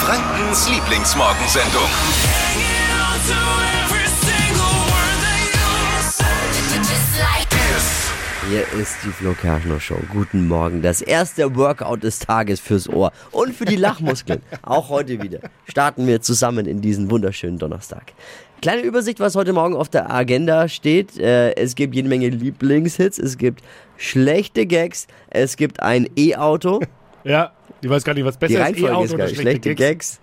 Frankens Lieblingsmorgensendung. Hier ist die Flo Kerschner Show. Guten Morgen. Das erste Workout des Tages fürs Ohr und für die Lachmuskeln. Auch heute wieder. Starten wir zusammen in diesen wunderschönen Donnerstag. Kleine Übersicht, was heute Morgen auf der Agenda steht. Äh, Es gibt jede Menge Lieblingshits. Es gibt schlechte Gags. Es gibt ein E-Auto. Ja, ich weiß gar nicht, was Die besser ist. Reihenfolge E-Auto ist oder geil. Schlechte Gags.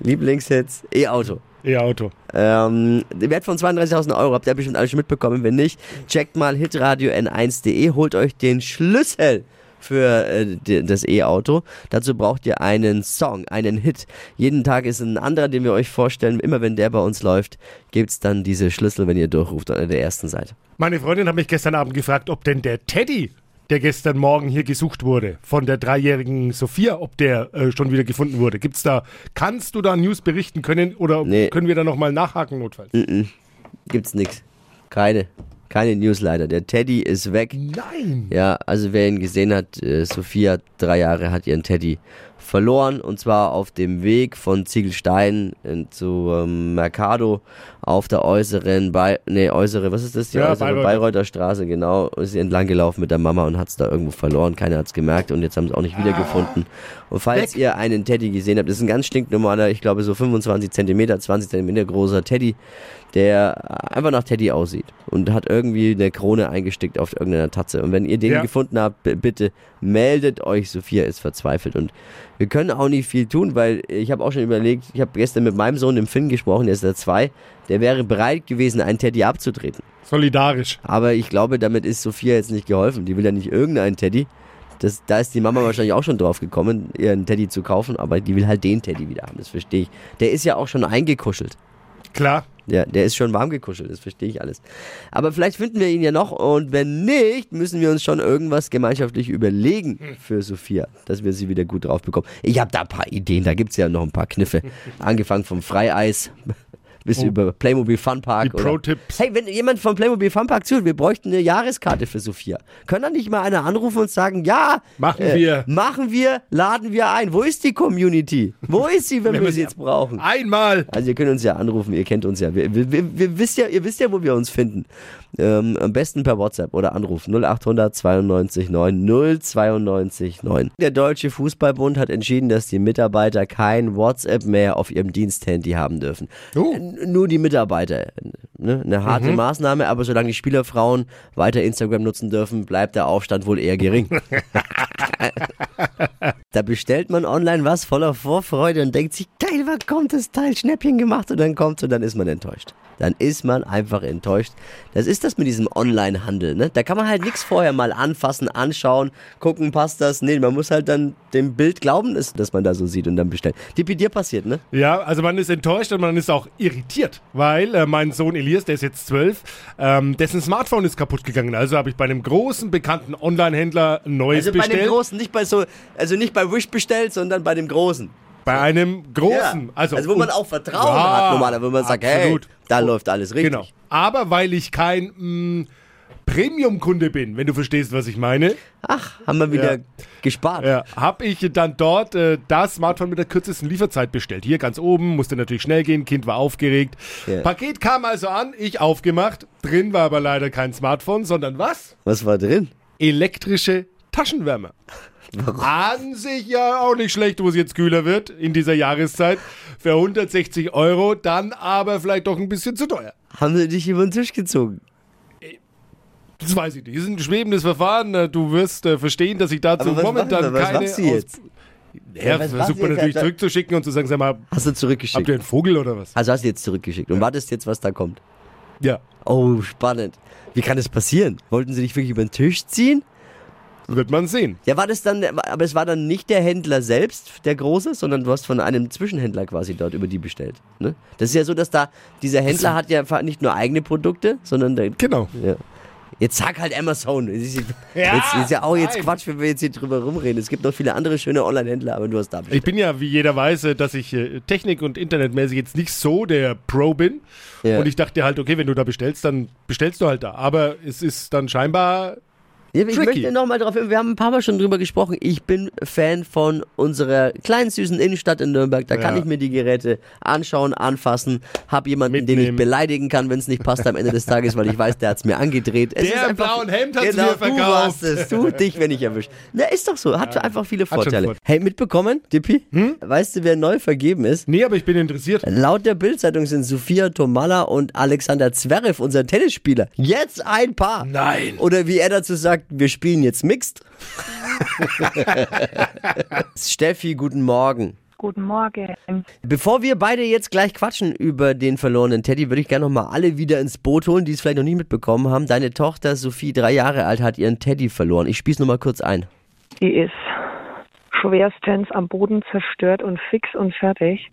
Lieblingshits. E-Auto. E-Auto. Ähm, der Wert von 32.000 Euro habt ihr bestimmt alle schon mitbekommen. Wenn nicht, checkt mal hitradio n1.de, holt euch den Schlüssel für äh, die- das E-Auto. Dazu braucht ihr einen Song, einen Hit. Jeden Tag ist ein anderer, den wir euch vorstellen. Immer wenn der bei uns läuft, gibt's dann diese Schlüssel, wenn ihr durchruft an der ersten Seite. Meine Freundin hat mich gestern Abend gefragt, ob denn der Teddy, der gestern Morgen hier gesucht wurde, von der dreijährigen Sophia, ob der äh, schon wieder gefunden wurde. Gibt's da, kannst du da News berichten können oder Nee. können wir da nochmal nachhaken notfalls? Gibt's nix. Keine. Keine News leider. Der Teddy ist weg. Nein! Ja, also wer ihn gesehen hat, äh, Sophia, drei Jahre, hat ihren Teddy verloren und zwar auf dem Weg von Ziegelstein in, zu ähm, Mercado auf der äußeren, Bei nee, äußere, was ist das, die Ja, äußere Bayreuther. Bayreuther Straße, genau, ist sie entlang gelaufen mit der Mama und hat's da irgendwo verloren, keiner hat's gemerkt und jetzt haben sie auch nicht wiedergefunden. Und falls Weg. ihr einen Teddy gesehen habt, das ist ein ganz stinknormaler, ich glaube so 25 Zentimeter, 20 Zentimeter großer Teddy, der einfach nach Teddy aussieht und hat irgendwie eine Krone eingestickt auf irgendeiner Tatze. Und wenn ihr den Ja. gefunden habt, bitte meldet euch. Sophia ist verzweifelt und wir können auch nicht viel tun, weil ich habe auch schon überlegt, ich habe gestern mit meinem Sohn, dem Finn, gesprochen, der ist der zwei, der wäre bereit gewesen, einen Teddy abzutreten. Solidarisch. Aber ich glaube, damit ist Sophia jetzt nicht geholfen. Die will ja nicht irgendeinen Teddy. Das, da ist die Mama wahrscheinlich auch schon drauf gekommen, ihren Teddy zu kaufen, aber die will halt den Teddy wieder haben, das verstehe ich. Der ist ja auch schon eingekuschelt. Klar. Ja, der ist schon warm gekuschelt, das verstehe ich alles. Aber vielleicht finden wir ihn ja noch und wenn nicht, müssen wir uns schon irgendwas gemeinschaftlich überlegen für Sophia, dass wir sie wieder gut drauf bekommen. Ich habe da ein paar Ideen, da gibt es ja noch ein paar Kniffe. Angefangen vom Freieis bis Oh. über Playmobil Funpark. Die Pro-Tipps. Hey, wenn jemand vom Playmobil Funpark zuhört, wir bräuchten eine Jahreskarte für Sophia. Können dann nicht mal einer anrufen und sagen, ja, Machen äh, wir. machen wir, laden wir ein. Wo ist die Community? Wo ist sie, wenn, Wenn wir sie sie- jetzt brauchen? Einmal! Also ihr könnt uns ja anrufen, ihr kennt uns ja. Wir, wir, wir, wir wisst ja. Ihr wisst ja, wo wir uns finden. Ähm, am besten per WhatsApp oder Anruf 0800 92 9 092 9. Der Deutsche Fußballbund hat entschieden, dass die Mitarbeiter kein WhatsApp mehr auf ihrem Diensthandy haben dürfen. Oh. Nur die Mitarbeiter. Ne? Eine harte Maßnahme, aber solange die Spielerfrauen weiter Instagram nutzen dürfen, bleibt der Aufstand wohl eher gering. Da bestellt man online was voller Vorfreude und denkt sich, geil, wann kommt das Teil? Schnäppchen gemacht und dann kommt und dann ist man enttäuscht. Dann ist man einfach enttäuscht. Das ist das mit diesem Online-Handel, ne? Da kann man halt nichts vorher mal anfassen, anschauen, gucken, passt das? Nee, man muss halt dann dem Bild glauben, dass man da so sieht und dann bestellt. Die bei dir passiert, ne? Ja, also man ist enttäuscht und man ist auch irritiert, weil äh, mein Sohn Elias, der ist jetzt zwölf, ähm, dessen Smartphone ist kaputt gegangen. Also habe ich bei einem großen, bekannten Online-Händler ein neues Also bei bestellt. Großen, nicht bei so, also nicht bei Wish bestellt, sondern bei dem Großen. bei einem großen. Ja. Also, wo man auch Vertrauen Ja, hat, normalerweise, wo man sagt, absolut. hey, da läuft alles richtig. Genau. Aber weil ich kein mh, Premium-Kunde bin, wenn du verstehst, was ich meine, Ach, haben wir wieder Ja. gespart. äh, habe ich dann dort äh, das Smartphone mit der kürzesten Lieferzeit bestellt. Hier ganz oben, musste natürlich schnell gehen, Kind war aufgeregt. Ja. Paket kam also an, ich aufgemacht. Drin war aber leider kein Smartphone, sondern was? Was war drin? Elektrische Taschenwärmer. An sich ja auch nicht schlecht, wo es jetzt kühler wird in dieser Jahreszeit. Für 160 Euro, dann aber vielleicht doch ein bisschen zu teuer. Haben sie dich über den Tisch gezogen? Das weiß ich nicht. Das ist ein schwebendes Verfahren. Äh, Du wirst äh, verstehen, dass ich dazu Aber was momentan? Was keine. machst du jetzt? Ja, Ja, was versucht man natürlich zurückzuschicken und zu sagen, sag mal, Hast du habt zurückgeschickt? ihr einen Vogel oder was? Also hast du jetzt zurückgeschickt und wartest jetzt, was da kommt. Ja, Oh, spannend. Wie kann das passieren? Wollten sie dich wirklich über den Tisch ziehen? Wird man sehen. Ja, war das dann, aber es war dann nicht der Händler selbst, der Große, sondern du hast von einem Zwischenhändler quasi dort über die bestellt. Ne? Das ist ja so, dass da, dieser Händler hat ja nicht nur eigene Produkte, sondern der, Genau. ja. Jetzt sag halt Amazon. Ist, Ja, jetzt ist ja auch jetzt nein. Quatsch, wenn wir jetzt hier drüber rumreden. Es gibt noch viele andere schöne Online-Händler, aber du hast da bestellt. Ich bin ja, wie jeder weiß, äh, dass ich äh, technik- und internetmäßig jetzt nicht so der Pro bin. Ja. Und ich dachte halt, okay, wenn du da bestellst, dann bestellst du halt da. Aber es ist dann scheinbar ich Tricky. möchte nochmal darauf hin, wir haben ein paar Mal schon drüber gesprochen. Ich bin Fan von unserer kleinen süßen Innenstadt in Nürnberg. Da kann Ja. ich mir die Geräte anschauen, anfassen, hab jemanden, den ich Mitnehmen. beleidigen kann, wenn es nicht passt am Ende des Tages, weil ich weiß, der hat's mir angedreht. Es Der einfach- blauen Hemd hat's genau, mir Du verkauft. warst es, du dich, wenn ich erwischt. Na, ist doch so, hat einfach viele Vorteile. Hey, mitbekommen, Dippi? Weißt du, wer neu vergeben ist? Nee, aber ich bin interessiert. Laut der Bildzeitung sind Sophia Tomalla und Alexander Zverev, unser Tennisspieler, jetzt ein Paar. Nein. Oder wie er dazu sagt, wir spielen jetzt Mixed. Steffi, guten Morgen. Guten Morgen. Bevor wir beide jetzt gleich quatschen über den verlorenen Teddy, würde ich gerne nochmal alle wieder ins Boot holen, die es vielleicht noch nie mitbekommen haben. Deine Tochter Sophie, drei Jahre alt, hat ihren Teddy verloren. Ich spiel's nochmal kurz ein. Die ist schwerstens am Boden zerstört und fix und fertig.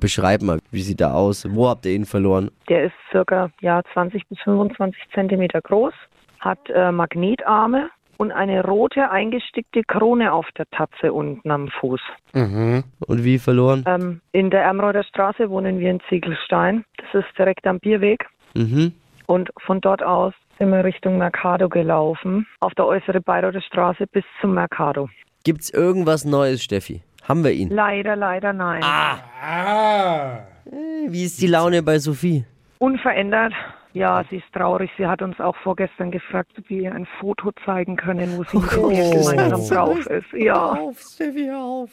Beschreib mal, wie sieht er aus? Wo habt ihr ihn verloren? Der ist circa ja, 20 bis 25 Zentimeter groß, hat äh, Magnetarme und eine rote eingestickte Krone auf der Tatze unten am Fuß. Und wie verloren? Ähm, in der Ermreuder Straße wohnen wir in Ziegelstein. Das ist direkt am Bierweg. Mhm. Und von dort aus sind wir Richtung Mercado gelaufen, auf der äußeren Bayreuther Straße bis zum Mercado. Gibt's irgendwas Neues, Steffi? Haben wir ihn? Leider, leider nein. Ah. Wie ist die Laune bei Sophie? Unverändert. Ja, sie ist traurig. Sie hat uns auch vorgestern gefragt, ob wir ihr ein Foto zeigen können, wo sie mit dem Bild gemeinsam drauf ist. Ja, auf, Steffi, hör auf.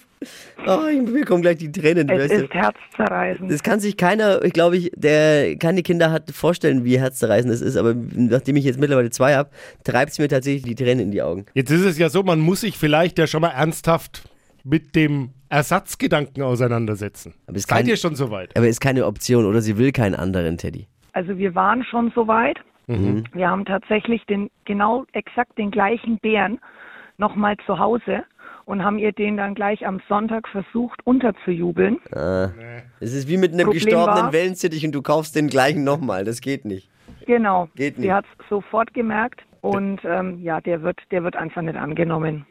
Oh, mir kommen gleich die Tränen. es weißt du. ist herzzerreißend. Das kann sich keiner, ich glaube, ich, der keine Kinder hat, vorstellen, wie herzzerreißend es ist. Aber nachdem ich jetzt mittlerweile zwei habe, treibt es mir tatsächlich die Tränen in die Augen. Jetzt ist es ja so, man muss sich vielleicht ja schon mal ernsthaft mit dem Ersatzgedanken auseinandersetzen. Aber es Seid kann- ihr schon soweit? Aber ist keine Option, oder? Sie will keinen anderen Teddy. Also wir waren schon so weit. Wir haben tatsächlich den genau exakt den gleichen Bären nochmal zu Hause und haben ihr den dann gleich am Sonntag versucht unterzujubeln. Es ist wie mit einem Problem gestorbenen war- Wellensittich und du kaufst den gleichen nochmal. Das geht nicht. Genau. Geht nicht. Sie hat es sofort gemerkt und ähm, ja, der wird, der wird einfach nicht angenommen.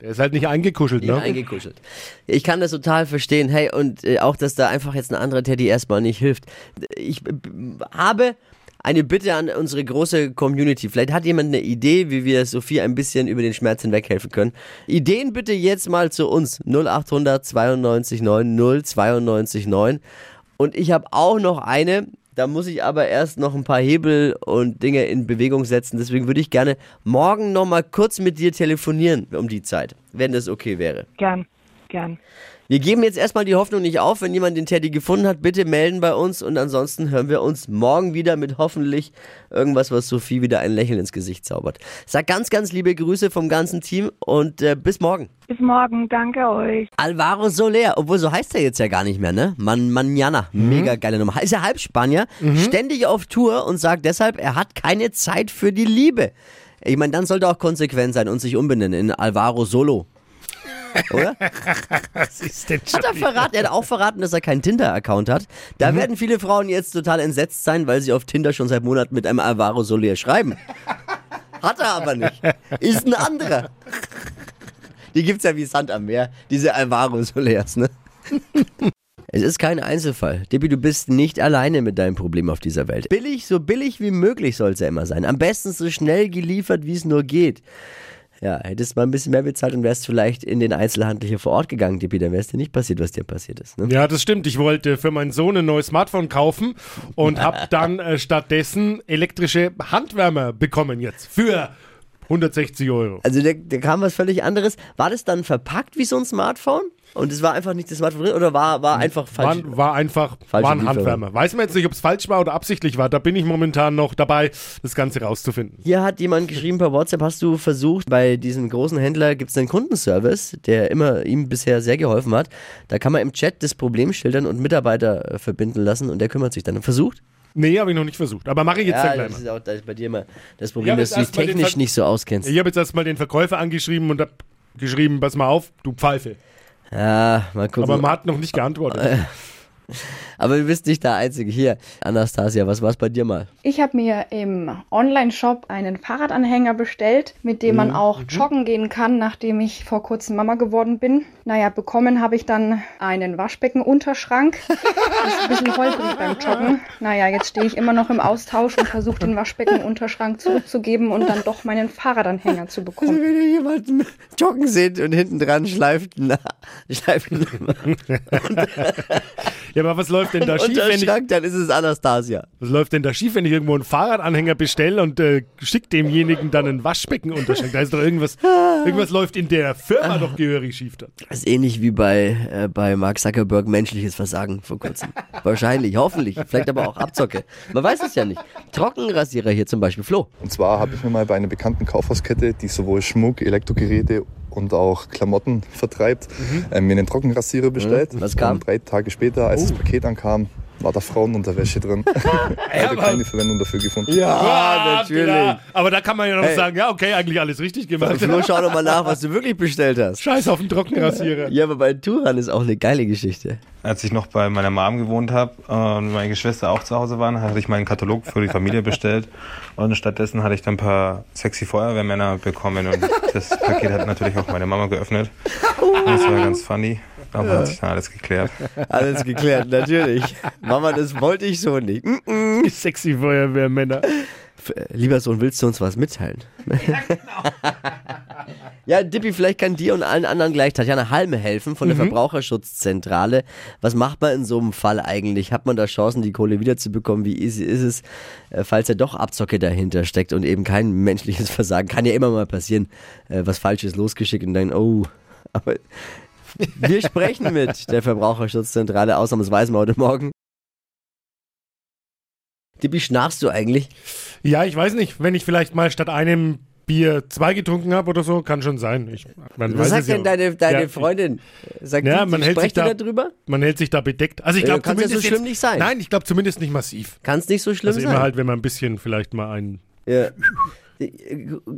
Der ist halt nicht eingekuschelt, ne? Eingekuschelt. Ich kann das total verstehen. Hey, und äh, auch, dass da einfach jetzt ein anderer Teddy erstmal nicht hilft. Ich äh, habe eine Bitte an unsere große Community. Vielleicht hat jemand eine Idee, wie wir Sophie ein bisschen über den Schmerz hinweg helfen können. Ideen bitte jetzt mal zu uns. 0800 92 9 092 9. Und ich habe auch noch eine. Da muss ich aber erst noch ein paar Hebel und Dinge in Bewegung setzen. Deswegen würde ich gerne morgen noch mal kurz mit dir telefonieren um die Zeit, wenn das okay wäre. Gern, gern. Wir geben jetzt erstmal die Hoffnung nicht auf. Wenn jemand den Teddy gefunden hat, bitte melden bei uns. Und ansonsten hören wir uns morgen wieder mit hoffentlich irgendwas, was Sophie wieder ein Lächeln ins Gesicht zaubert. Sag ganz, ganz liebe Grüße vom ganzen Team und äh, bis morgen. Bis morgen, danke euch. Alvaro Soler, obwohl so heißt er jetzt ja gar nicht mehr, ne? Man Manana, mega geile Nummer. Ist er Halbspanier, ständig auf Tour und sagt deshalb, er hat keine Zeit für die Liebe. Ich meine, dann sollte er auch konsequent sein und sich umbenennen in Alvaro Solo. Oder? Was ist denn schon Hat er verraten, er hat auch verraten, dass er keinen Tinder-Account hat. Da werden viele Frauen jetzt total entsetzt sein, weil sie auf Tinder schon seit Monaten mit einem Alvaro Soler schreiben. Hat er aber nicht. Ist ein anderer. Die gibt's ja wie Sand am Meer, diese Alvaro Solers, ne? Es ist kein Einzelfall. Dippi, du bist nicht alleine mit deinem Problem auf dieser Welt. Billig, so billig wie möglich soll es ja immer sein. Am besten so schnell geliefert, wie es nur geht. Ja, hättest mal ein bisschen mehr bezahlt und wärst vielleicht in den Einzelhandel hier vor Ort gegangen, Dippi, dann wär's dir nicht passiert, was dir passiert ist. Ne? Ja, das stimmt. Ich wollte für meinen Sohn ein neues Smartphone kaufen und habe dann äh, stattdessen elektrische Handwärmer bekommen jetzt für 160 Euro. Also da, da kam was völlig anderes. War das dann verpackt wie so ein Smartphone? Und es war einfach nicht das Smartphone drin oder war, war einfach falsch? War, war einfach war ein. Handwärmer. Weiß man jetzt nicht, ob es falsch war oder absichtlich war. Da bin ich momentan noch dabei, das Ganze rauszufinden. Hier hat jemand geschrieben per WhatsApp, hast du versucht, bei diesem großen Händler gibt es einen Kundenservice, der immer ihm bisher sehr geholfen hat. Da kann man im Chat das Problem schildern und Mitarbeiter äh, verbinden lassen und der kümmert sich dann. Versucht? Nee, habe ich noch nicht versucht. Aber mache ich jetzt Ja, gleich das mal. ist auch da ist bei dir immer das Problem, dass du dich technisch nicht so auskennst. Ich habe jetzt erstmal den Verkäufer angeschrieben und habe geschrieben, pass mal auf, du Pfeife. Ja, mal gucken. Aber man hat noch nicht geantwortet. Aber du bist nicht der Einzige. Hier, Anastasia, was war es bei dir mal? Ich habe mir im Online-Shop einen Fahrradanhänger bestellt, mit dem man auch joggen gehen kann, nachdem ich vor kurzem Mama geworden bin. Naja, bekommen habe ich dann einen Waschbeckenunterschrank. Das ist ein bisschen holprig beim Joggen. Naja, jetzt stehe ich immer noch im Austausch und versuche den Waschbeckenunterschrank zurückzugeben und dann doch meinen Fahrradanhänger zu bekommen. Wenn ihr jemanden joggen seht und hinten dran schleift, na, schleift Ja, aber was läuft denn da schief, wenn ich, dann ist es Anastasia. was läuft denn da schief, wenn ich irgendwo einen Fahrradanhänger bestelle und äh, schickt demjenigen dann einen Waschbeckenunterschrank? Da ist doch irgendwas, irgendwas läuft in der Firma doch gehörig schief dann. Das ist ähnlich wie bei, äh, bei Mark Zuckerberg menschliches Versagen vor kurzem. Wahrscheinlich, hoffentlich. Vielleicht aber auch Abzocke. Man weiß es ja nicht. Trockenrasierer hier zum Beispiel. Flo. Und zwar habe ich mir mal bei einer bekannten Kaufhauskette, die sowohl Schmuck, Elektrogeräte und auch Klamotten vertreibt, äh, mir einen Trockenrasierer bestellt. Mhm. Was kam? Und drei Tage später, als das Paket ankam, war da Frauenunterwäsche drin. Leider keine Verwendung dafür gefunden. Ja, natürlich. klar. Aber da kann man ja noch Hey. sagen, ja, okay, eigentlich alles richtig gemacht. Flo, schau doch mal nach, was du wirklich bestellt hast. Scheiß auf den Trockenrasierer. Ja, aber bei Turan ist auch eine geile Geschichte. Als ich noch bei meiner Mom gewohnt habe und meine Geschwister auch zu Hause waren, hatte ich meinen Katalog für die Familie bestellt und stattdessen hatte ich dann ein paar sexy Feuerwehrmänner bekommen und das Paket hat natürlich auch meine Mama geöffnet. Und das war ganz funny, aber hat sich dann alles geklärt. Alles geklärt, natürlich. Mama, das wollte ich so nicht. Mm, Die sexy Feuerwehrmänner. Äh, Lieber Sohn, willst du uns was mitteilen? Ja, Dippi, vielleicht kann dir und allen anderen gleich Tatjana Halme helfen von der Verbraucherschutzzentrale. Was macht man in so einem Fall eigentlich? Hat man da Chancen, die Kohle wiederzubekommen? Wie easy ist es, äh, falls ja doch Abzocke dahinter steckt und eben kein menschliches Versagen? Kann ja immer mal passieren, äh, was Falsches losgeschickt und dann, oh, aber wir sprechen mit der Verbraucherschutzzentrale ausnahmsweise mal heute Morgen. Dippi, schnarchst du eigentlich? Ja, ich weiß nicht, wenn ich vielleicht mal statt einem Bier zwei getrunken habe oder so, kann schon sein. Ich, Was sagt es ja denn auch. deine, deine Ja, Freundin? Sagt Ja, die, man hält sich sprecht ihr da- darüber? Man hält sich da bedeckt. Also ich Ja, glaube ja zumindest so schlimm jetzt, nicht sein. Nein, ich glaube zumindest nicht massiv. Kann es nicht so schlimm Also sein. immer halt, wenn man ein bisschen vielleicht mal einen Ja.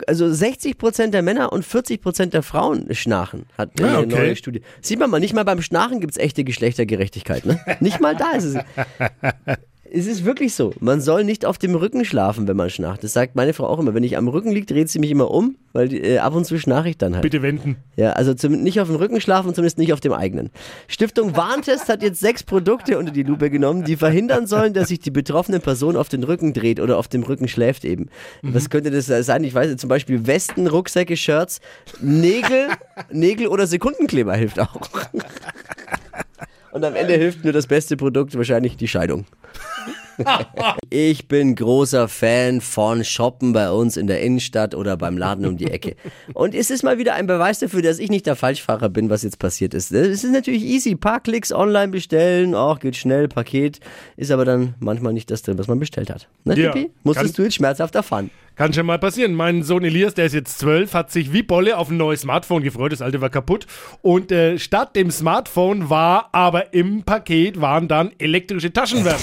Also 60 Prozent der Männer und 40 Prozent der Frauen schnarchen, hat Ah, eine okay. neue Studie. Sieht man mal, nicht mal beim Schnarchen gibt es echte Geschlechtergerechtigkeit. Ne? Nicht mal da ist es. Es ist wirklich so. Man soll nicht auf dem Rücken schlafen, wenn man schnarcht. Das sagt meine Frau auch immer. Wenn ich am Rücken liege, dreht sie mich immer um, weil die, äh, ab und zu schnarche ich dann halt. bitte wenden. Ja, also zum, nicht auf dem Rücken schlafen, zumindest nicht auf dem eigenen. Stiftung Warntest hat jetzt sechs Produkte unter die Lupe genommen, die verhindern sollen, dass sich die betroffene Person auf den Rücken dreht oder auf dem Rücken schläft eben. Was könnte das sein? Ich weiß nicht, zum Beispiel Westen, Rucksäcke, Shirts, Nägel, Nägel oder Sekundenkleber hilft auch. Und am Ende hilft nur das beste Produkt, wahrscheinlich die Scheidung. Ich bin großer Fan von Shoppen bei uns in der Innenstadt oder beim Laden um die Ecke. Und es ist mal wieder ein Beweis dafür, dass ich nicht der Falschfahrer bin, was jetzt passiert ist. Es ist natürlich easy. Paar Klicks online bestellen, auch geht schnell, Paket, ist aber dann manchmal nicht das drin, was man bestellt hat. Ne, Ja, Tippi? Musstest kann- du jetzt schmerzhaft erfahren. Kann schon mal passieren. Mein Sohn Elias, der ist jetzt zwölf, hat sich wie Bolle auf ein neues Smartphone gefreut. Das alte war kaputt. Und äh, statt dem Smartphone war aber im Paket waren dann elektrische Taschenwärmer.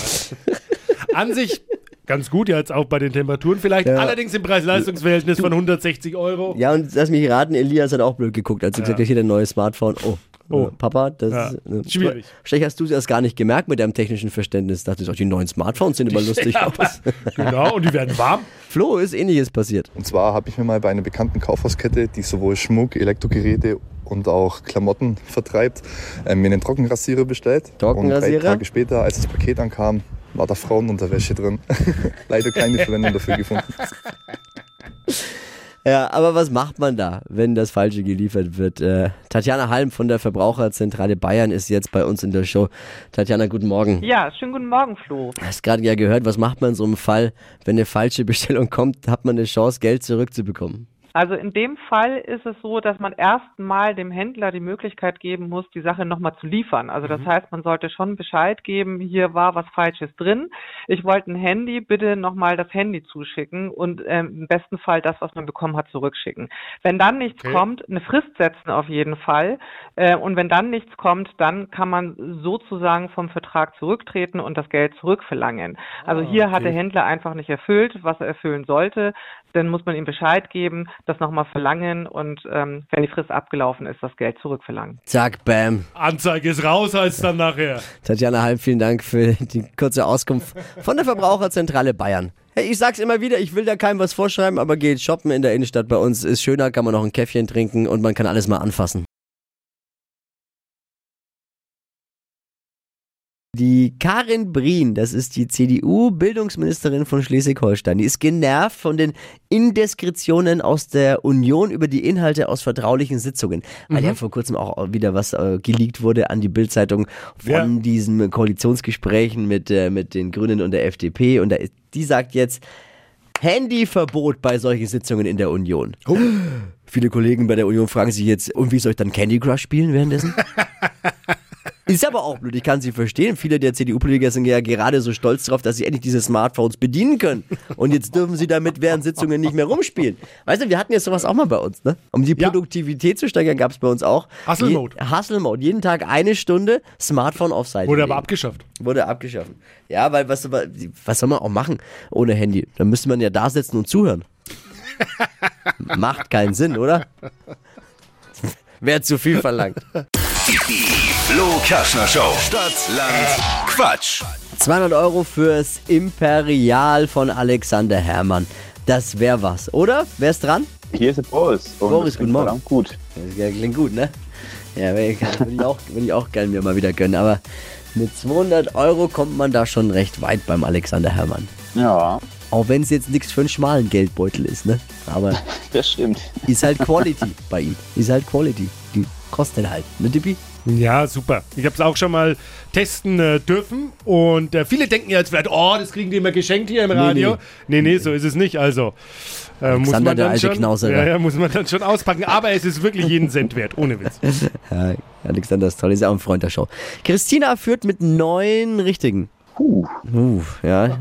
An sich ganz gut, ja, jetzt auch bei den Temperaturen vielleicht. Ja. Allerdings im Preis-Leistungs-Verhältnis von 160 Euro. Ja, und lass mich raten, Elias hat auch blöd geguckt, als du gesagt hast, hier dein neues Smartphone. Oh. Oh. äh, Papa, das Ja, ist äh, schwierig. Wahrscheinlich hast du das gar nicht gemerkt mit deinem technischen Verständnis. Dachtest auch die neuen Smartphones sehen immer lustig Ja, aus. genau, und die werden warm. Flo, ist ähnliches passiert. Und zwar habe ich mir mal bei einer bekannten Kaufhauskette, die sowohl Schmuck, Elektrogeräte und auch Klamotten vertreibt, äh, mir einen Trockenrasierer bestellt. Trockenrasierer? Und drei Tage später, als das Paket ankam, war da Frauenunterwäsche drin. Leider keine Verwendung dafür gefunden. Ja, aber was macht man da, wenn das Falsche geliefert wird? Äh, Tatjana Halm von der Verbraucherzentrale Bayern ist jetzt bei uns in der Show. Tatjana, guten Morgen. Ja, schönen guten Morgen, Flo. Hast gerade ja gehört, was macht man in so einem Fall, wenn eine falsche Bestellung kommt, hat man eine Chance, Geld zurückzubekommen. Also in dem Fall ist es so, dass man erstmal dem Händler die Möglichkeit geben muss, die Sache nochmal zu liefern. Also das heißt, man sollte schon Bescheid geben, hier war was Falsches drin. Ich wollte ein Handy, bitte nochmal das Handy zuschicken und ähm, im besten Fall das, was man bekommen hat, zurückschicken. Wenn dann nichts Okay. kommt, eine Frist setzen auf jeden Fall. Äh, und wenn dann nichts kommt, dann kann man sozusagen vom Vertrag zurücktreten und das Geld zurückverlangen. Also Ah, hier hat okay. der Händler einfach nicht erfüllt, was er erfüllen sollte. Dann muss man ihm Bescheid geben. Das nochmal verlangen und ähm, wenn die Frist abgelaufen ist, das Geld zurückverlangen. Zack, bam. Anzeige ist raus, als dann nachher. Tatjana Halm, vielen Dank für die kurze Auskunft von der Verbraucherzentrale Bayern. Hey, ich sag's immer wieder, ich will da keinem was vorschreiben, aber geht shoppen in der Innenstadt bei uns ist schöner, kann man noch ein Käffchen trinken und man kann alles mal anfassen. Die Karin Brien, das ist die CDU-Bildungsministerin von Schleswig-Holstein, die ist genervt von den Indiskretionen aus der Union über die Inhalte aus vertraulichen Sitzungen. Weil ja vor kurzem auch wieder was äh, geleakt wurde an die Bildzeitung von Ja. diesen Koalitionsgesprächen mit, äh, mit den Grünen und der FDP. Und da die sagt jetzt, Handyverbot bei solchen Sitzungen in der Union. Viele Kollegen bei der Union fragen sich jetzt, und wie soll ich dann Candy Crush spielen währenddessen? Ist aber auch blöd, ich kann sie verstehen. Viele der CDU-Politiker sind ja gerade so stolz darauf, dass sie endlich diese Smartphones bedienen können. Und jetzt dürfen sie damit während Sitzungen nicht mehr rumspielen. Weißt du, wir hatten jetzt sowas auch mal bei uns, ne? Um die Ja. Produktivität zu steigern, gab es bei uns auch. Hustle Mode. Je- Hustle Mode. Jeden Tag eine Stunde Smartphone auf Seite. Wurde aber abgeschafft. Wurde abgeschafft. Ja, weil was, was soll man auch machen ohne Handy? Dann müsste man ja da sitzen und zuhören. Macht keinen Sinn, oder? Wäre zu viel verlangt. Flo Kerschner Show. Stadt, Land, Quatsch. 200 Euro fürs Imperial von Alexander Herrmann. Das wäre was, oder? Wer ist dran? Hier ist der Boris. Und Boris, guten Morgen. Gut. Das klingt gut, ne? Ja, würde ich, auch, ich auch gerne mir mal wieder gönnen. Aber mit 200 Euro kommt man da schon recht weit beim Alexander Herrmann. Ja, Auch wenn es jetzt nichts für einen schmalen Geldbeutel ist, ne? Aber das stimmt. ist halt Quality bei ihm. Ist halt Quality. Die kostet halt, ne Dippi? Ja, super. Ich habe es auch schon mal testen äh, dürfen und äh, viele denken ja jetzt vielleicht, oh, das kriegen die immer geschenkt hier im Radio. Nee, nee, so ist es nicht. Also äh, muss man der dann alte schon, ja, ja, muss man dann schon auspacken. Aber es ist wirklich jeden Cent wert, ohne Witz. Ja, Alexander ist toll, ist ja auch ein Freund der Show. Christina führt mit neun Richtigen. Puh. Uh, ja.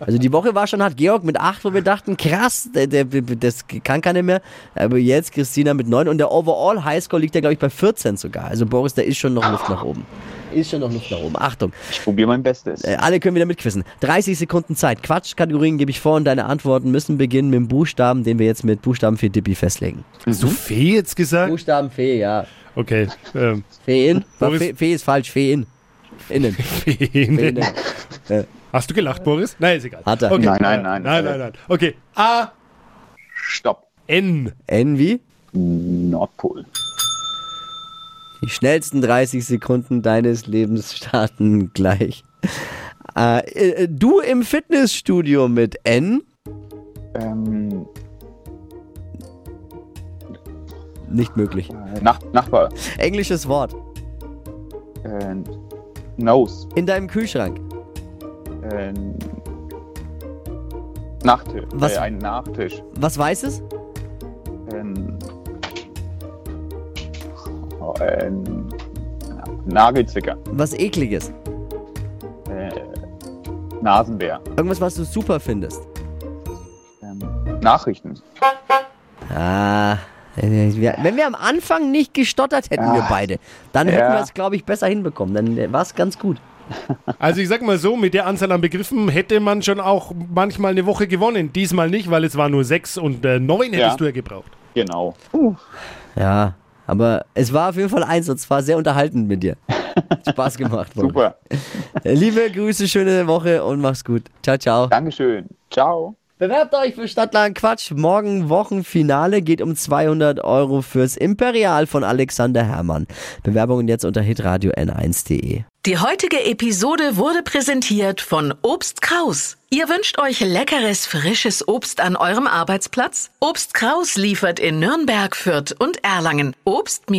Also die Woche war schon hart. Georg mit acht, wo wir dachten, krass, der, der, das kann keiner mehr. Aber jetzt Christina mit neun und der Overall Highscore liegt ja, glaube ich, bei 14 sogar. Also Boris, da ist schon noch Luft nach oben. Ist schon noch Luft nach oben. Achtung, Ich probiere mein Bestes. äh, alle können wieder mitquissen. 30 Sekunden Zeit. Quatschkategorien gebe ich vor und deine Antworten müssen beginnen mit dem Buchstaben, den wir jetzt mit Buchstaben für Dippi festlegen. Hast du Fee jetzt gesagt? Buchstaben Fee, ja. Okay. Ähm, Fee in? Boris- Fee, Fee ist falsch, Fee in. Innen. Fee innen. Hast du gelacht, Boris? Nein, ist egal. Hat er. Okay. Nein, nein, nein. Nein, nein, nein. Okay. A, Stopp. N. N wie? Nordpol. Die schnellsten 30 Sekunden deines Lebens starten gleich. Äh, äh, du im Fitnessstudio mit N? Ähm, Nicht möglich. Nach Nachbar. Englisches Wort. Äh, Nose. In deinem Kühlschrank. Äh, Nachtisch. Was- Äh, ein Nachtisch. Was Weißes? Ähm, ähm, Nagelzwicker. Was Ekliges? Äh, Nasenbär. Irgendwas, was du super findest? Ähm, Nachrichten. Ah. Äh, wir- Wenn wir am Anfang nicht gestottert hätten, wir Ah, beide, dann hätten ja. wir es, glaube ich, besser hinbekommen. Dann war es ganz gut. Also ich sag mal so, mit der Anzahl an Begriffen hätte man schon auch manchmal eine Woche gewonnen. Diesmal nicht, weil es war nur sechs und äh, neun hättest Ja. du ja gebraucht. Genau. Ja, aber es war auf jeden Fall eins und zwar sehr unterhaltend mit dir. Spaß gemacht. Super. Liebe Grüße, schöne Woche und mach's gut. Ciao, ciao. Dankeschön. Ciao. Bewerbt euch für Stadtland Quatsch. Morgen Wochenfinale geht um 200 Euro fürs Imperial von Alexander Herrmann. Bewerbungen jetzt unter hitradio n1.de. Die heutige Episode wurde präsentiert von Obst Kraus. Ihr wünscht euch leckeres, frisches Obst an eurem Arbeitsplatz? Obst Kraus liefert in Nürnberg, Fürth und Erlangen. Obst-Kraus.de